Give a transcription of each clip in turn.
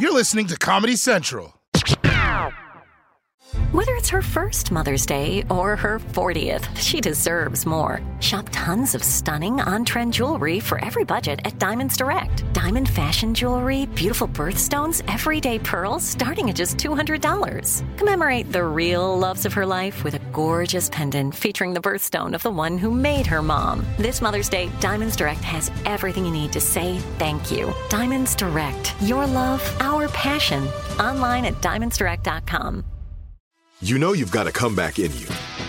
You're listening to Comedy Central. Whether it's her first Mother's Day or her 40th, she deserves more. Shop tons of stunning on trend jewelry for every budget at Diamonds Direct. Diamond fashion jewelry, beautiful birthstones, everyday pearls starting at just $200. Commemorate the real loves of her life with a gorgeous pendant featuring the birthstone of the one who made her mom. This Mother's Day, Diamonds Direct has everything you need to say thank you. Diamonds Direct, your love, our passion. Online at diamondsdirect.com. You know you've got a comeback in you.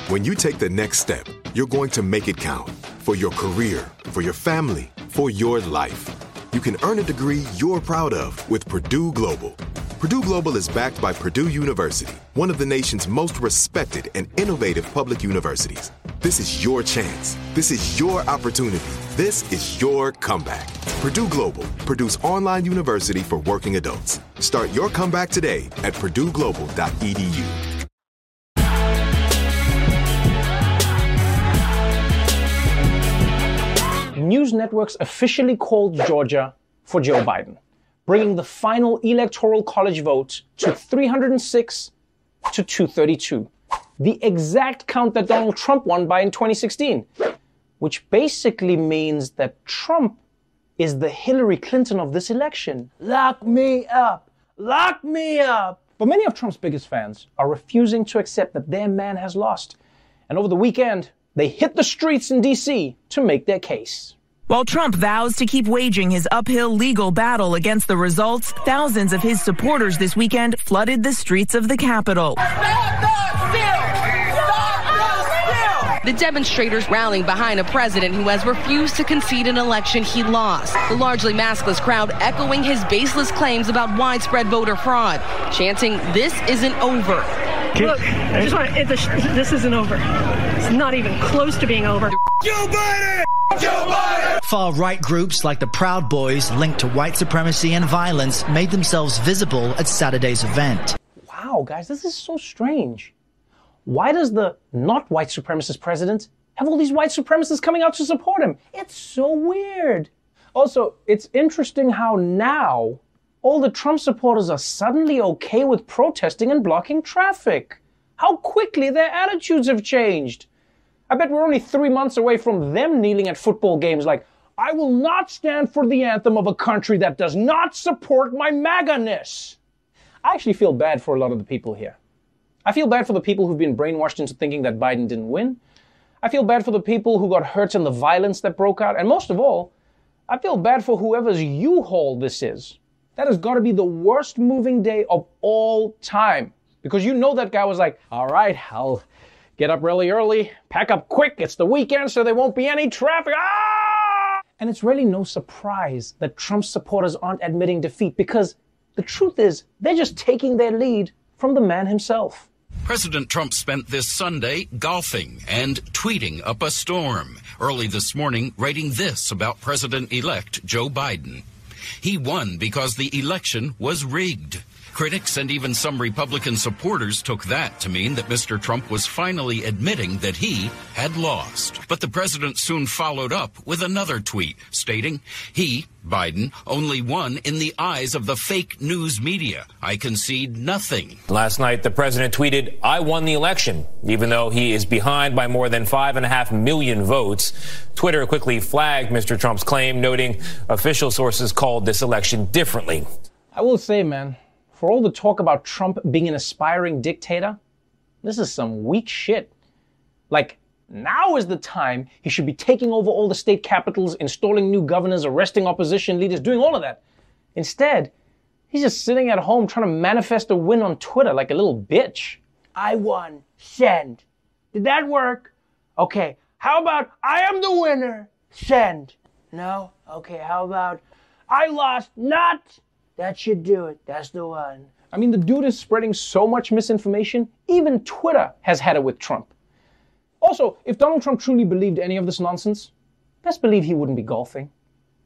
When you take the next step, you're going to make it count for your career, for your family, for your life. You can earn a degree you're proud of with Purdue Global. Purdue Global is backed by Purdue University, one of the nation's most respected and innovative public universities. This is your chance. This is your opportunity. This is your comeback. Purdue Global, Purdue's online university for working adults. Start your comeback today at purdueglobal.edu. news networks officially called Georgia for Joe Biden, bringing the final electoral college vote to 306 to 232, the exact count that Donald Trump won by in 2016, which basically means that Trump is the Hillary Clinton of this election. Lock me up! Lock me up! But many of Trump's biggest fans are refusing to accept that their man has lost. And over the weekend, they hit the streets in DC to make their case. While Trump vows to keep waging his uphill legal battle against the results, thousands of his supporters this weekend flooded the streets of the capital. The demonstrators rallying behind a president who has refused to concede an election he lost. The largely maskless crowd echoing his baseless claims about widespread voter fraud, chanting, This isn't over. Look, I just want to, this isn't over. It's not even close to being over. Joe Biden! Joe Biden! Far right groups like the Proud Boys, linked to white supremacy and violence, made themselves visible at Saturday's event. Wow, guys, this is so strange. Why does the not white supremacist president have all these white supremacists coming out to support him? It's so weird. Also, it's interesting how now all the Trump supporters are suddenly okay with protesting and blocking traffic. How quickly their attitudes have changed. I bet we're only three months away from them kneeling at football games like, I will not stand for the anthem of a country that does not support my MAGA-ness. I actually feel bad for a lot of the people here. I feel bad for the people who've been brainwashed into thinking that Biden didn't win. I feel bad for the people who got hurt in the violence that broke out. And most of all, I feel bad for whoever's U-Haul this is. That has got to be the worst moving day of all time. Because you know that guy was like, all right, I'll get up really early, pack up quick, it's the weekend, so there won't be any traffic. Ah! And it's really no surprise that Trump supporters aren't admitting defeat because the truth is, they're just taking their lead from the man himself. President Trump spent this Sunday golfing and tweeting up a storm. Early this morning, writing this about President elect Joe Biden. He won because the election was rigged. Critics and even some Republican supporters took that to mean that Mr. Trump was finally admitting that he had lost. But the president soon followed up with another tweet stating he, Biden, only won in the eyes of the fake news media. I concede nothing. Last night, the president tweeted, I won the election, even though he is behind by more than five and a half million votes. Twitter quickly flagged Mr. Trump's claim, noting official sources called this election differently. I will say, man, for all the talk about Trump being an aspiring dictator, this is some weak shit. Like, now is the time he should be taking over all the state capitals, installing new governors, arresting opposition leaders, doing all of that. Instead, he's just sitting at home trying to manifest a win on Twitter like a little bitch. I won. Send. Did that work? Okay. How about I am the winner? Send. No? Okay. How about I lost? Not. That should do it. That's the one. I mean, the dude is spreading so much misinformation, even Twitter has had it with Trump. Also, if Donald Trump truly believed any of this nonsense, best believe he wouldn't be golfing,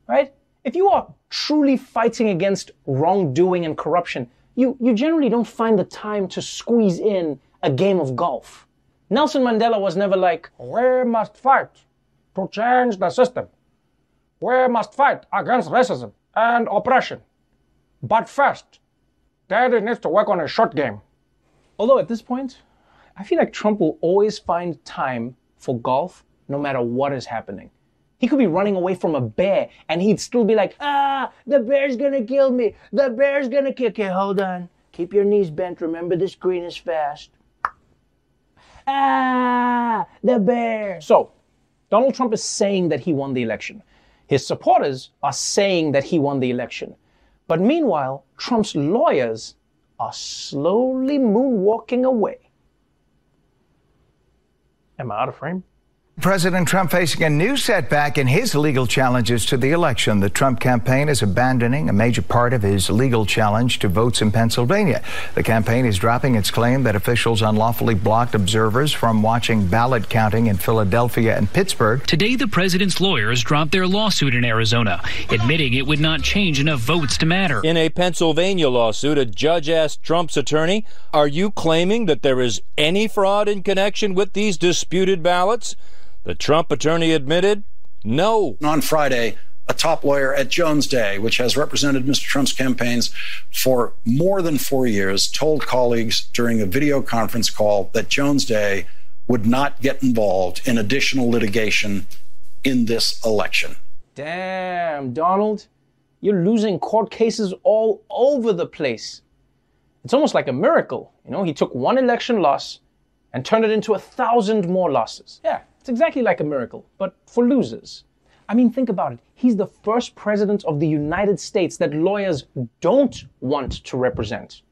right? If you are truly fighting against wrongdoing and corruption, you, you generally don't find the time to squeeze in a game of golf. Nelson Mandela was never like, we must fight to change the system. We must fight against racism and oppression. But first, Daddy needs to work on his short game. Although at this point, I feel like Trump will always find time for golf no matter what is happening. He could be running away from a bear and he'd still be like, ah, the bear's gonna kill me. The bear's gonna kill Okay, hold on. Keep your knees bent. Remember this green is fast. Ah, the bear. So, Donald Trump is saying that he won the election. His supporters are saying that he won the election. But meanwhile, Trump's lawyers are slowly moonwalking away. Am I out of frame? President Trump facing a new setback in his legal challenges to the election. The Trump campaign is abandoning a major part of his legal challenge to votes in Pennsylvania. The campaign is dropping its claim that officials unlawfully blocked observers from watching ballot counting in Philadelphia and Pittsburgh. Today, the president's lawyers dropped their lawsuit in Arizona, admitting it would not change enough votes to matter. In a Pennsylvania lawsuit, a judge asked Trump's attorney, Are you claiming that there is any fraud in connection with these disputed ballots? The Trump attorney admitted no. On Friday, a top lawyer at Jones Day, which has represented Mr. Trump's campaigns for more than four years, told colleagues during a video conference call that Jones Day would not get involved in additional litigation in this election. Damn, Donald, you're losing court cases all over the place. It's almost like a miracle. You know, he took one election loss and turned it into a thousand more losses. Yeah, it's exactly like a miracle, but for losers. I mean, think about it. He's the first president of the United States that lawyers don't want to represent.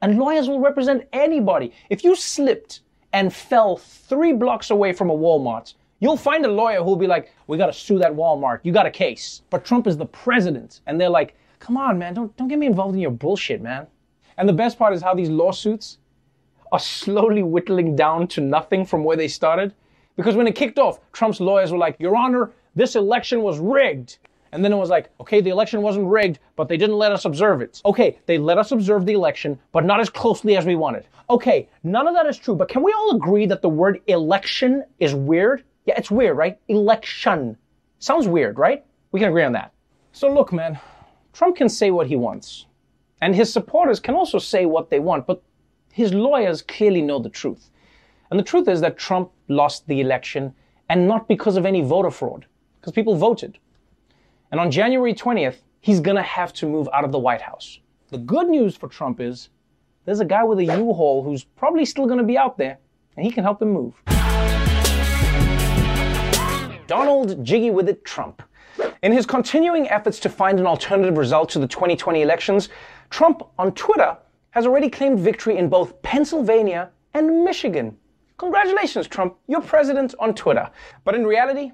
And lawyers will represent anybody. If you slipped and fell three blocks away from a Walmart, you'll find a lawyer who'll be like, we gotta sue that Walmart. You got a case. But Trump is the president. And they're like, come on, man, don't, don't get me involved in your bullshit, man. And the best part is how these lawsuits are slowly whittling down to nothing from where they started. Because when it kicked off, Trump's lawyers were like, Your Honor, this election was rigged. And then it was like, okay, the election wasn't rigged, but they didn't let us observe it. Okay, they let us observe the election, but not as closely as we wanted. Okay, none of that is true, but can we all agree that the word election is weird? Yeah, it's weird, right? Election. Sounds weird, right? We can agree on that. So look, man, Trump can say what he wants. And his supporters can also say what they want, but his lawyers clearly know the truth. And the truth is that Trump lost the election and not because of any voter fraud, because people voted. And on January 20th, he's going to have to move out of the White House. The good news for Trump is there's a guy with a U-Haul who's probably still going to be out there, and he can help him move. Donald Jiggy with it Trump. In his continuing efforts to find an alternative result to the 2020 elections, Trump on Twitter has already claimed victory in both Pennsylvania and Michigan. Congratulations, Trump, you're president on Twitter. But in reality,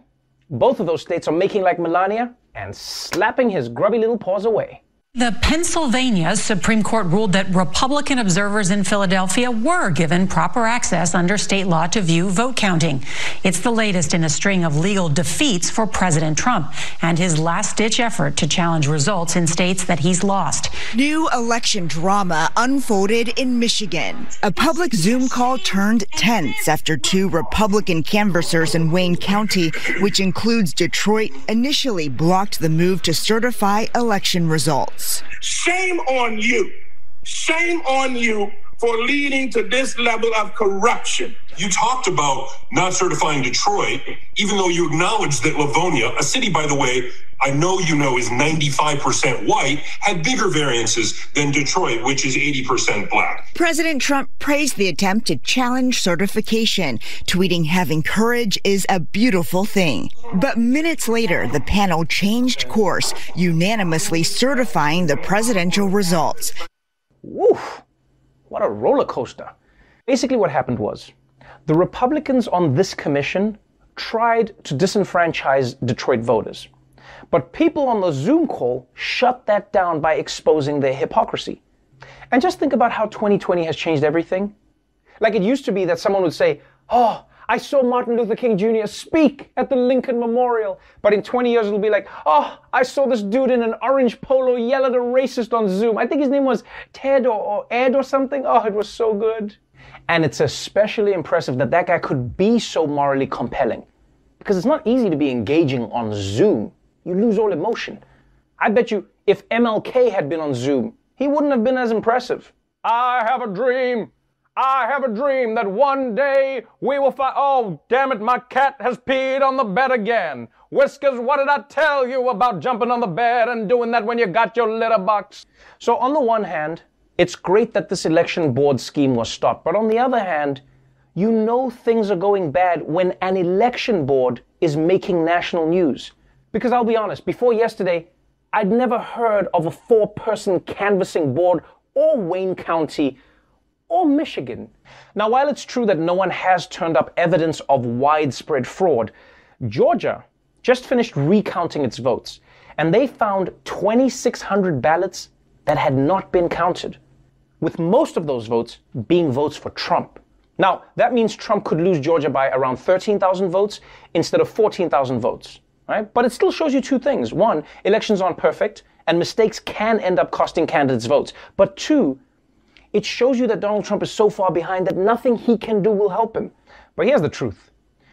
both of those states are making like Melania and slapping his grubby little paws away. The Pennsylvania Supreme Court ruled that Republican observers in Philadelphia were given proper access under state law to view vote counting. It's the latest in a string of legal defeats for President Trump and his last ditch effort to challenge results in states that he's lost. New election drama unfolded in Michigan. A public Zoom call turned tense after two Republican canvassers in Wayne County, which includes Detroit, initially blocked the move to certify election results. Shame on you. Shame on you for leading to this level of corruption. You talked about not certifying Detroit, even though you acknowledged that Livonia, a city, by the way, I know you know is 95% white, had bigger variances than Detroit, which is 80% black. President Trump praised the attempt to challenge certification, tweeting, having courage is a beautiful thing. But minutes later, the panel changed course, unanimously certifying the presidential results. Woof. What a roller coaster. Basically, what happened was the Republicans on this commission tried to disenfranchise Detroit voters. But people on the Zoom call shut that down by exposing their hypocrisy. And just think about how 2020 has changed everything. Like it used to be that someone would say, Oh, I saw Martin Luther King Jr. speak at the Lincoln Memorial. But in 20 years, it'll be like, oh, I saw this dude in an orange polo yell at a racist on Zoom. I think his name was Ted or, or Ed or something. Oh, it was so good. And it's especially impressive that that guy could be so morally compelling. Because it's not easy to be engaging on Zoom. You lose all emotion. I bet you if MLK had been on Zoom, he wouldn't have been as impressive. I have a dream. I have a dream that one day we will find. Oh, damn it, my cat has peed on the bed again. Whiskers, what did I tell you about jumping on the bed and doing that when you got your litter box? So, on the one hand, it's great that this election board scheme was stopped. But on the other hand, you know things are going bad when an election board is making national news. Because I'll be honest, before yesterday, I'd never heard of a four person canvassing board or Wayne County or Michigan. Now, while it's true that no one has turned up evidence of widespread fraud, Georgia just finished recounting its votes, and they found 2,600 ballots that had not been counted, with most of those votes being votes for Trump. Now, that means Trump could lose Georgia by around 13,000 votes instead of 14,000 votes, right? But it still shows you two things. One, elections aren't perfect, and mistakes can end up costing candidates votes. But two, it shows you that Donald Trump is so far behind that nothing he can do will help him. But here's the truth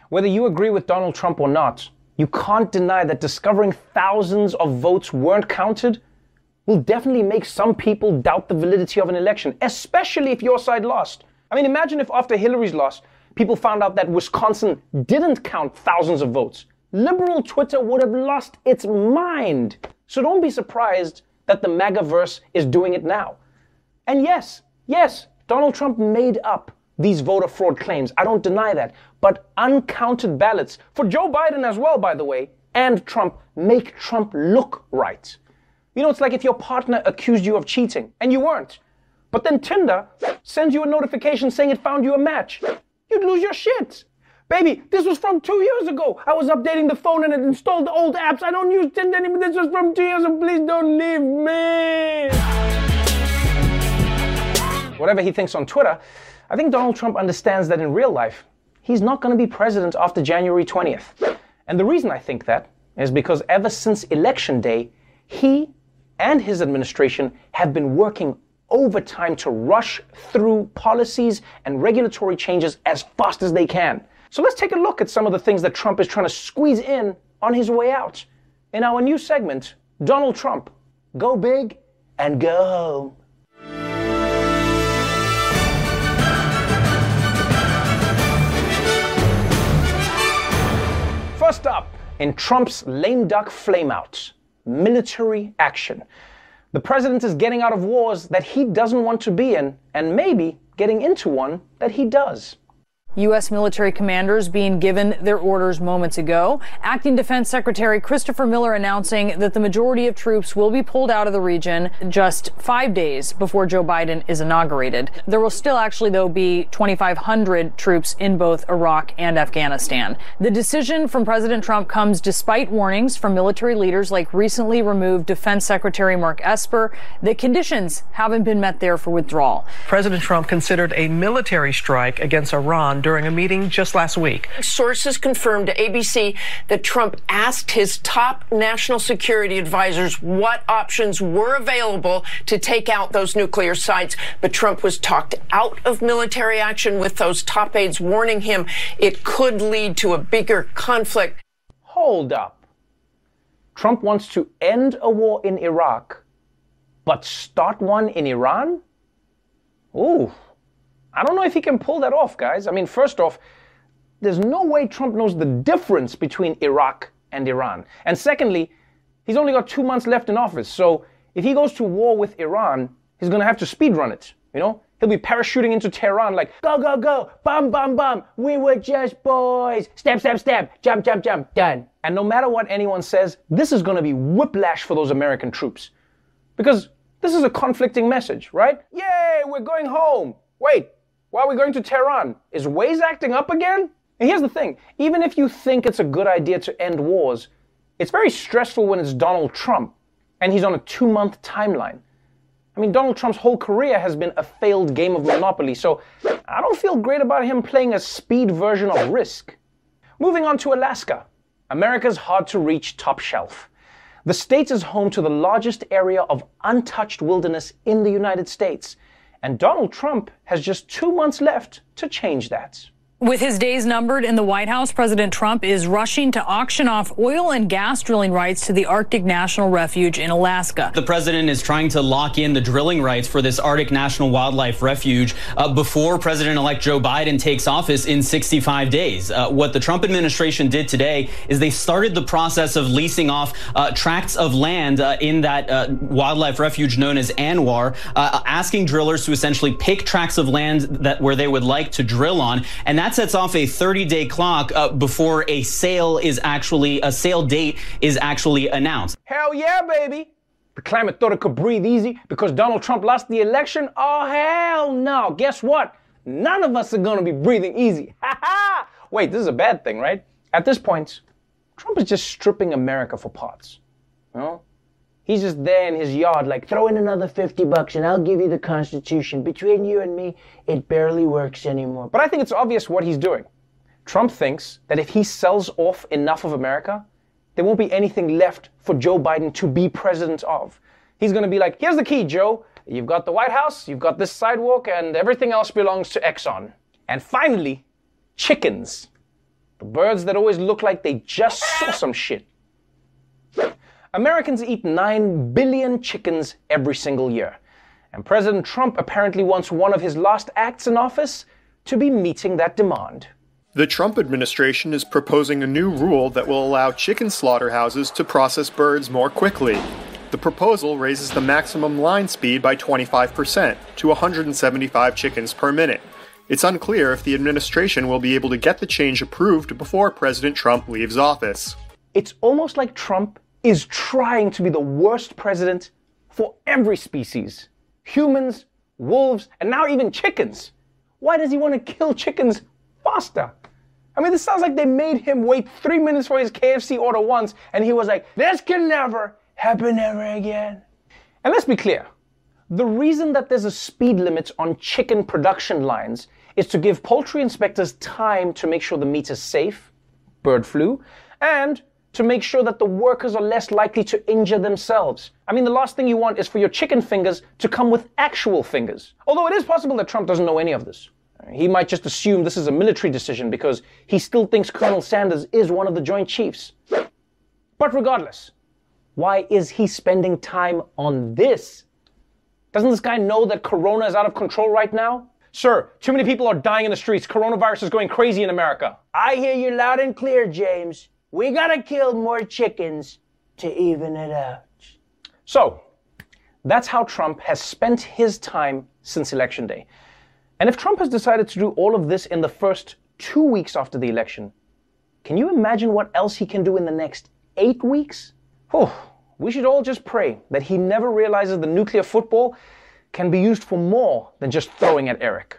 whether you agree with Donald Trump or not, you can't deny that discovering thousands of votes weren't counted will definitely make some people doubt the validity of an election, especially if your side lost. I mean, imagine if after Hillary's loss, people found out that Wisconsin didn't count thousands of votes. Liberal Twitter would have lost its mind. So don't be surprised that the MAGA verse is doing it now. And yes, Yes, Donald Trump made up these voter fraud claims. I don't deny that. But uncounted ballots, for Joe Biden as well, by the way, and Trump, make Trump look right. You know, it's like if your partner accused you of cheating and you weren't. But then Tinder sends you a notification saying it found you a match. You'd lose your shit. Baby, this was from two years ago. I was updating the phone and it installed the old apps. I don't use Tinder anymore. This was from two years ago. Please don't leave me whatever he thinks on Twitter, I think Donald Trump understands that in real life, he's not going to be president after January 20th. And the reason I think that is because ever since election day, he and his administration have been working overtime to rush through policies and regulatory changes as fast as they can. So let's take a look at some of the things that Trump is trying to squeeze in on his way out. In our new segment, Donald Trump, go big and go home. First up, in Trump's lame duck flameout, military action. The president is getting out of wars that he doesn't want to be in, and maybe getting into one that he does. U.S. military commanders being given their orders moments ago. Acting Defense Secretary Christopher Miller announcing that the majority of troops will be pulled out of the region just five days before Joe Biden is inaugurated. There will still actually, though, be 2,500 troops in both Iraq and Afghanistan. The decision from President Trump comes despite warnings from military leaders like recently removed Defense Secretary Mark Esper that conditions haven't been met there for withdrawal. President Trump considered a military strike against Iran during a meeting just last week. Sources confirmed to ABC that Trump asked his top national security advisors what options were available to take out those nuclear sites. But Trump was talked out of military action with those top aides warning him it could lead to a bigger conflict. Hold up. Trump wants to end a war in Iraq, but start one in Iran? Ooh. I don't know if he can pull that off, guys. I mean, first off, there's no way Trump knows the difference between Iraq and Iran. And secondly, he's only got two months left in office. So if he goes to war with Iran, he's going to have to speed run it. You know, he'll be parachuting into Tehran like, go, go, go, bum, bum, bum. We were just boys. Step, step, step. Jump, jump, jump. Done. And no matter what anyone says, this is going to be whiplash for those American troops. Because this is a conflicting message, right? Yay, we're going home. Wait, why are we going to Tehran? Is Waze acting up again? And here's the thing even if you think it's a good idea to end wars, it's very stressful when it's Donald Trump and he's on a two month timeline. I mean, Donald Trump's whole career has been a failed game of Monopoly, so I don't feel great about him playing a speed version of Risk. Moving on to Alaska, America's hard to reach top shelf. The state is home to the largest area of untouched wilderness in the United States. And Donald Trump has just two months left to change that. With his days numbered in the White House, President Trump is rushing to auction off oil and gas drilling rights to the Arctic National Refuge in Alaska. The president is trying to lock in the drilling rights for this Arctic National Wildlife Refuge uh, before President elect Joe Biden takes office in 65 days. Uh, what the Trump administration did today is they started the process of leasing off uh, tracts of land uh, in that uh, wildlife refuge known as ANWR, uh, asking drillers to essentially pick tracts of land that where they would like to drill on. And that that sets off a 30 day clock uh, before a sale is actually, a sale date is actually announced. Hell yeah, baby. The climate thought it could breathe easy because Donald Trump lost the election? Oh, hell no. Guess what? None of us are going to be breathing easy. Ha ha! Wait, this is a bad thing, right? At this point, Trump is just stripping America for parts. You know? He's just there in his yard, like, throw in another 50 bucks and I'll give you the Constitution. Between you and me, it barely works anymore. But I think it's obvious what he's doing. Trump thinks that if he sells off enough of America, there won't be anything left for Joe Biden to be president of. He's going to be like, here's the key, Joe. You've got the White House, you've got this sidewalk, and everything else belongs to Exxon. And finally, chickens. The birds that always look like they just saw some shit. Americans eat 9 billion chickens every single year. And President Trump apparently wants one of his last acts in office to be meeting that demand. The Trump administration is proposing a new rule that will allow chicken slaughterhouses to process birds more quickly. The proposal raises the maximum line speed by 25% to 175 chickens per minute. It's unclear if the administration will be able to get the change approved before President Trump leaves office. It's almost like Trump is trying to be the worst president for every species humans, wolves, and now even chickens. Why does he want to kill chickens faster? I mean, this sounds like they made him wait three minutes for his KFC order once, and he was like, this can never happen ever again. And let's be clear the reason that there's a speed limit on chicken production lines is to give poultry inspectors time to make sure the meat is safe, bird flu, and to make sure that the workers are less likely to injure themselves. I mean, the last thing you want is for your chicken fingers to come with actual fingers. Although it is possible that Trump doesn't know any of this. He might just assume this is a military decision because he still thinks Colonel Sanders is one of the Joint Chiefs. But regardless, why is he spending time on this? Doesn't this guy know that Corona is out of control right now? Sir, too many people are dying in the streets. Coronavirus is going crazy in America. I hear you loud and clear, James. We gotta kill more chickens to even it out. So, that's how Trump has spent his time since election day. And if Trump has decided to do all of this in the first two weeks after the election, can you imagine what else he can do in the next eight weeks? Whew, we should all just pray that he never realizes the nuclear football can be used for more than just throwing at Eric.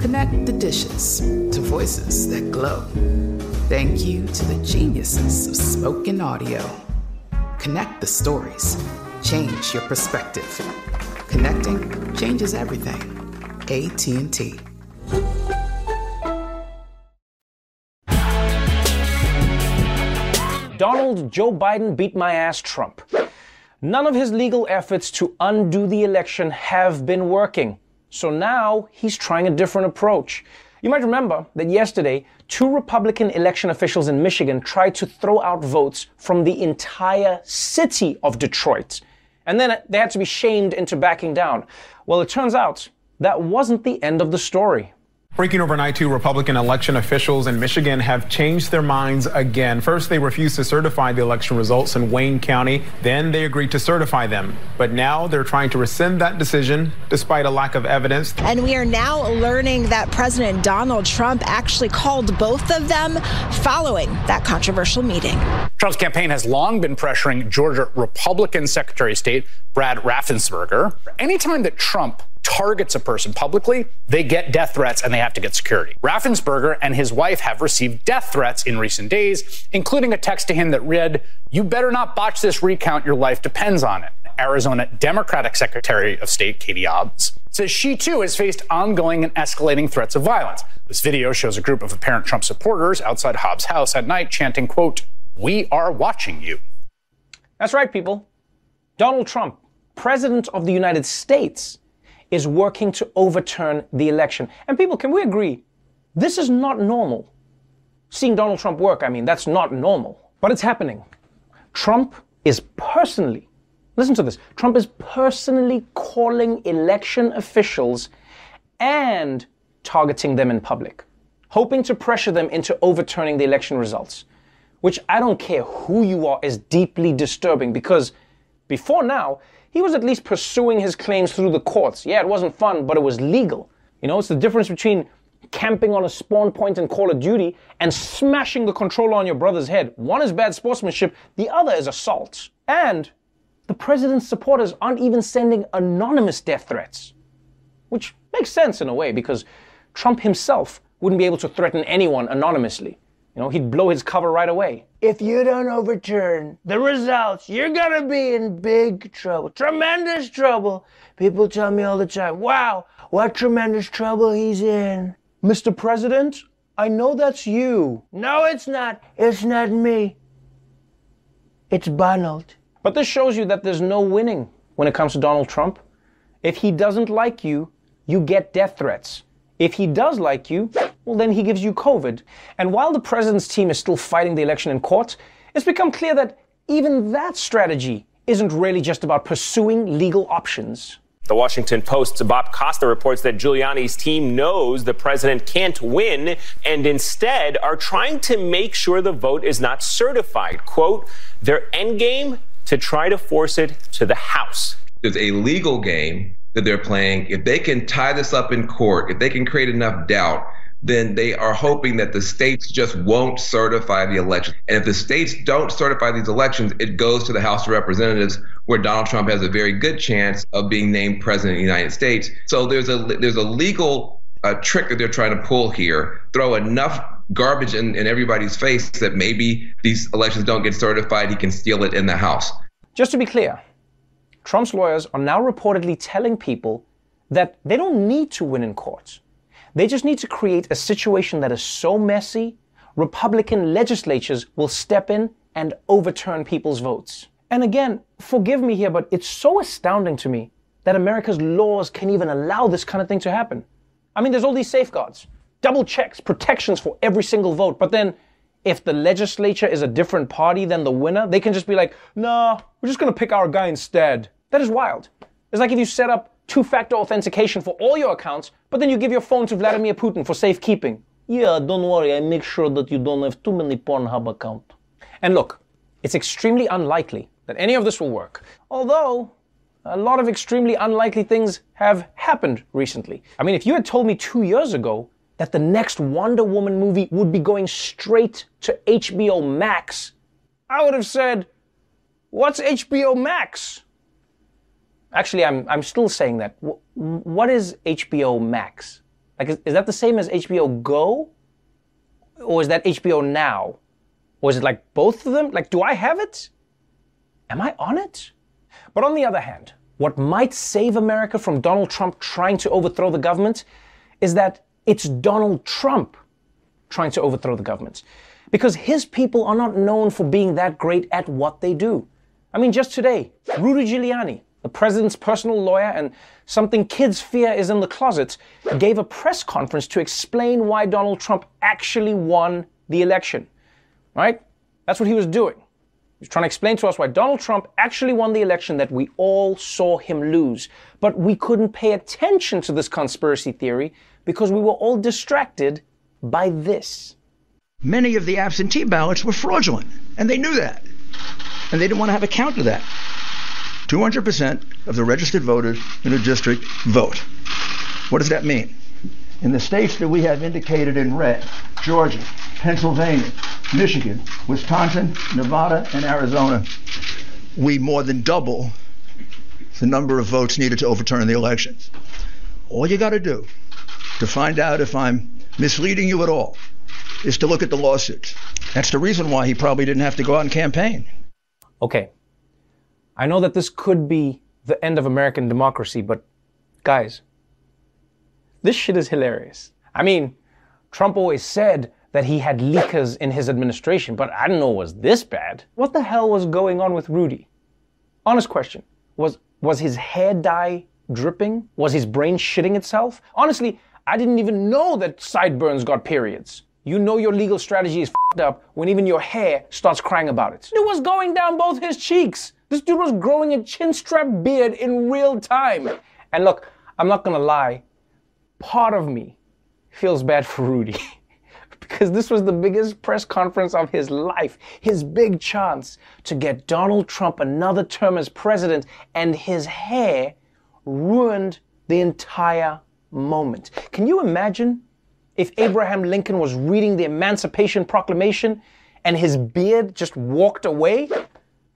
Connect the dishes to voices that glow. Thank you to the geniuses of spoken audio. Connect the stories. Change your perspective. Connecting changes everything. AT&T. Donald Joe Biden beat my ass Trump. None of his legal efforts to undo the election have been working. So now he's trying a different approach. You might remember that yesterday, two Republican election officials in Michigan tried to throw out votes from the entire city of Detroit. And then they had to be shamed into backing down. Well, it turns out that wasn't the end of the story. Breaking overnight, two Republican election officials in Michigan have changed their minds again. First, they refused to certify the election results in Wayne County. Then they agreed to certify them. But now they're trying to rescind that decision despite a lack of evidence. And we are now learning that President Donald Trump actually called both of them following that controversial meeting. Trump's campaign has long been pressuring Georgia Republican Secretary of State Brad Raffensperger. Anytime that Trump targets a person publicly, they get death threats and they have to get security. Raffensperger and his wife have received death threats in recent days, including a text to him that read, You better not botch this recount, your life depends on it. Arizona Democratic Secretary of State Katie Hobbs says she too has faced ongoing and escalating threats of violence. This video shows a group of apparent Trump supporters outside Hobbs' house at night chanting, quote, We are watching you. That's right, people. Donald Trump, President of the United States, is working to overturn the election. And people, can we agree? This is not normal. Seeing Donald Trump work, I mean, that's not normal. But it's happening. Trump is personally, listen to this, Trump is personally calling election officials and targeting them in public, hoping to pressure them into overturning the election results, which I don't care who you are is deeply disturbing because before now, he was at least pursuing his claims through the courts. Yeah, it wasn't fun, but it was legal. You know, it's the difference between camping on a spawn point in Call of Duty and smashing the controller on your brother's head. One is bad sportsmanship, the other is assault. And the president's supporters aren't even sending anonymous death threats, which makes sense in a way because Trump himself wouldn't be able to threaten anyone anonymously. You know, he'd blow his cover right away. If you don't overturn the results, you're gonna be in big trouble. Tremendous trouble. People tell me all the time, wow, what tremendous trouble he's in. Mr. President, I know that's you. No, it's not. It's not me. It's Donald. But this shows you that there's no winning when it comes to Donald Trump. If he doesn't like you, you get death threats. If he does like you, well, then he gives you COVID. And while the president's team is still fighting the election in court, it's become clear that even that strategy isn't really just about pursuing legal options. The Washington Post's Bob Costa reports that Giuliani's team knows the president can't win and instead are trying to make sure the vote is not certified. Quote, their end game to try to force it to the House. There's a legal game that they're playing, if they can tie this up in court, if they can create enough doubt, then they are hoping that the states just won't certify the election. And if the states don't certify these elections, it goes to the House of Representatives, where Donald Trump has a very good chance of being named president of the United States. So there's a there's a legal uh, trick that they're trying to pull here. Throw enough garbage in, in everybody's face that maybe these elections don't get certified. He can steal it in the House. Just to be clear, Trump's lawyers are now reportedly telling people that they don't need to win in court. They just need to create a situation that is so messy, Republican legislatures will step in and overturn people's votes. And again, forgive me here, but it's so astounding to me that America's laws can even allow this kind of thing to happen. I mean, there's all these safeguards, double checks, protections for every single vote, but then if the legislature is a different party than the winner, they can just be like, nah, we're just gonna pick our guy instead. That is wild. It's like if you set up two factor authentication for all your accounts, but then you give your phone to Vladimir Putin for safekeeping. Yeah, don't worry, I make sure that you don't have too many Pornhub accounts. And look, it's extremely unlikely that any of this will work. Although, a lot of extremely unlikely things have happened recently. I mean, if you had told me two years ago that the next Wonder Woman movie would be going straight to HBO Max, I would have said, What's HBO Max? Actually, I'm, I'm still saying that. what is HBO Max? Like, is, is that the same as HBO Go? Or is that HBO Now? Or is it like both of them? Like, do I have it? Am I on it? But on the other hand, what might save America from Donald Trump trying to overthrow the government is that it's Donald Trump trying to overthrow the government. because his people are not known for being that great at what they do. I mean, just today, Rudy Giuliani, the president's personal lawyer and something kids fear is in the closet, gave a press conference to explain why Donald Trump actually won the election. Right? That's what he was doing. He was trying to explain to us why Donald Trump actually won the election that we all saw him lose. But we couldn't pay attention to this conspiracy theory because we were all distracted by this. Many of the absentee ballots were fraudulent, and they knew that. And they didn't want to have a count of that. 200% of the registered voters in a district vote. What does that mean? In the states that we have indicated in red, Georgia, Pennsylvania, Michigan, Wisconsin, Nevada, and Arizona, we more than double the number of votes needed to overturn the elections. All you got to do to find out if I'm misleading you at all is to look at the lawsuits. That's the reason why he probably didn't have to go out and campaign. Okay, I know that this could be the end of American democracy, but guys, this shit is hilarious. I mean, Trump always said that he had leakers in his administration, but I didn't know it was this bad. What the hell was going on with Rudy? Honest question. Was was his hair dye dripping? Was his brain shitting itself? Honestly, I didn't even know that sideburns got periods. You know your legal strategy is up when even your hair starts crying about it. It was going down both his cheeks. This dude was growing a chin strap beard in real time. And look, I'm not gonna lie, part of me feels bad for Rudy. because this was the biggest press conference of his life, his big chance to get Donald Trump another term as president, and his hair ruined the entire moment. Can you imagine if Abraham Lincoln was reading the Emancipation Proclamation and his beard just walked away?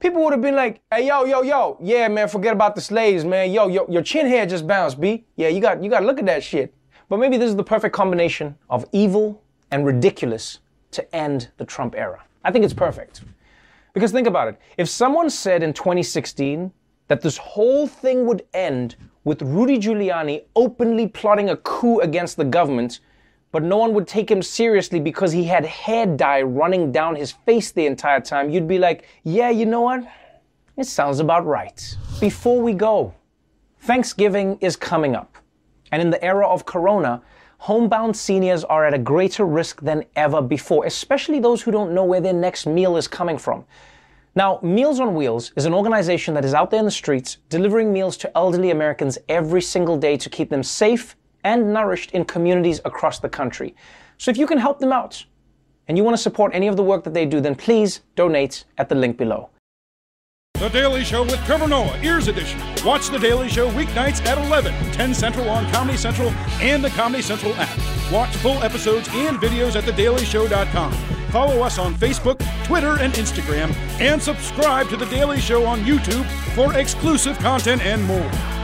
People would have been like, hey, yo, yo, yo, yeah, man, forget about the slaves, man. Yo, yo, your chin hair just bounced, B. Yeah, you got you gotta look at that shit. But maybe this is the perfect combination of evil and ridiculous to end the Trump era. I think it's perfect. Because think about it. If someone said in 2016 that this whole thing would end with Rudy Giuliani openly plotting a coup against the government, but no one would take him seriously because he had hair dye running down his face the entire time, you'd be like, yeah, you know what? It sounds about right. Before we go, Thanksgiving is coming up. And in the era of Corona, homebound seniors are at a greater risk than ever before, especially those who don't know where their next meal is coming from. Now, Meals on Wheels is an organization that is out there in the streets delivering meals to elderly Americans every single day to keep them safe and nourished in communities across the country. So if you can help them out and you want to support any of the work that they do, then please donate at the link below. The Daily Show with Trevor Noah, Ears Edition. Watch The Daily Show weeknights at 11, 10 Central on Comedy Central and the Comedy Central app. Watch full episodes and videos at thedailyshow.com. Follow us on Facebook, Twitter, and Instagram, and subscribe to The Daily Show on YouTube for exclusive content and more.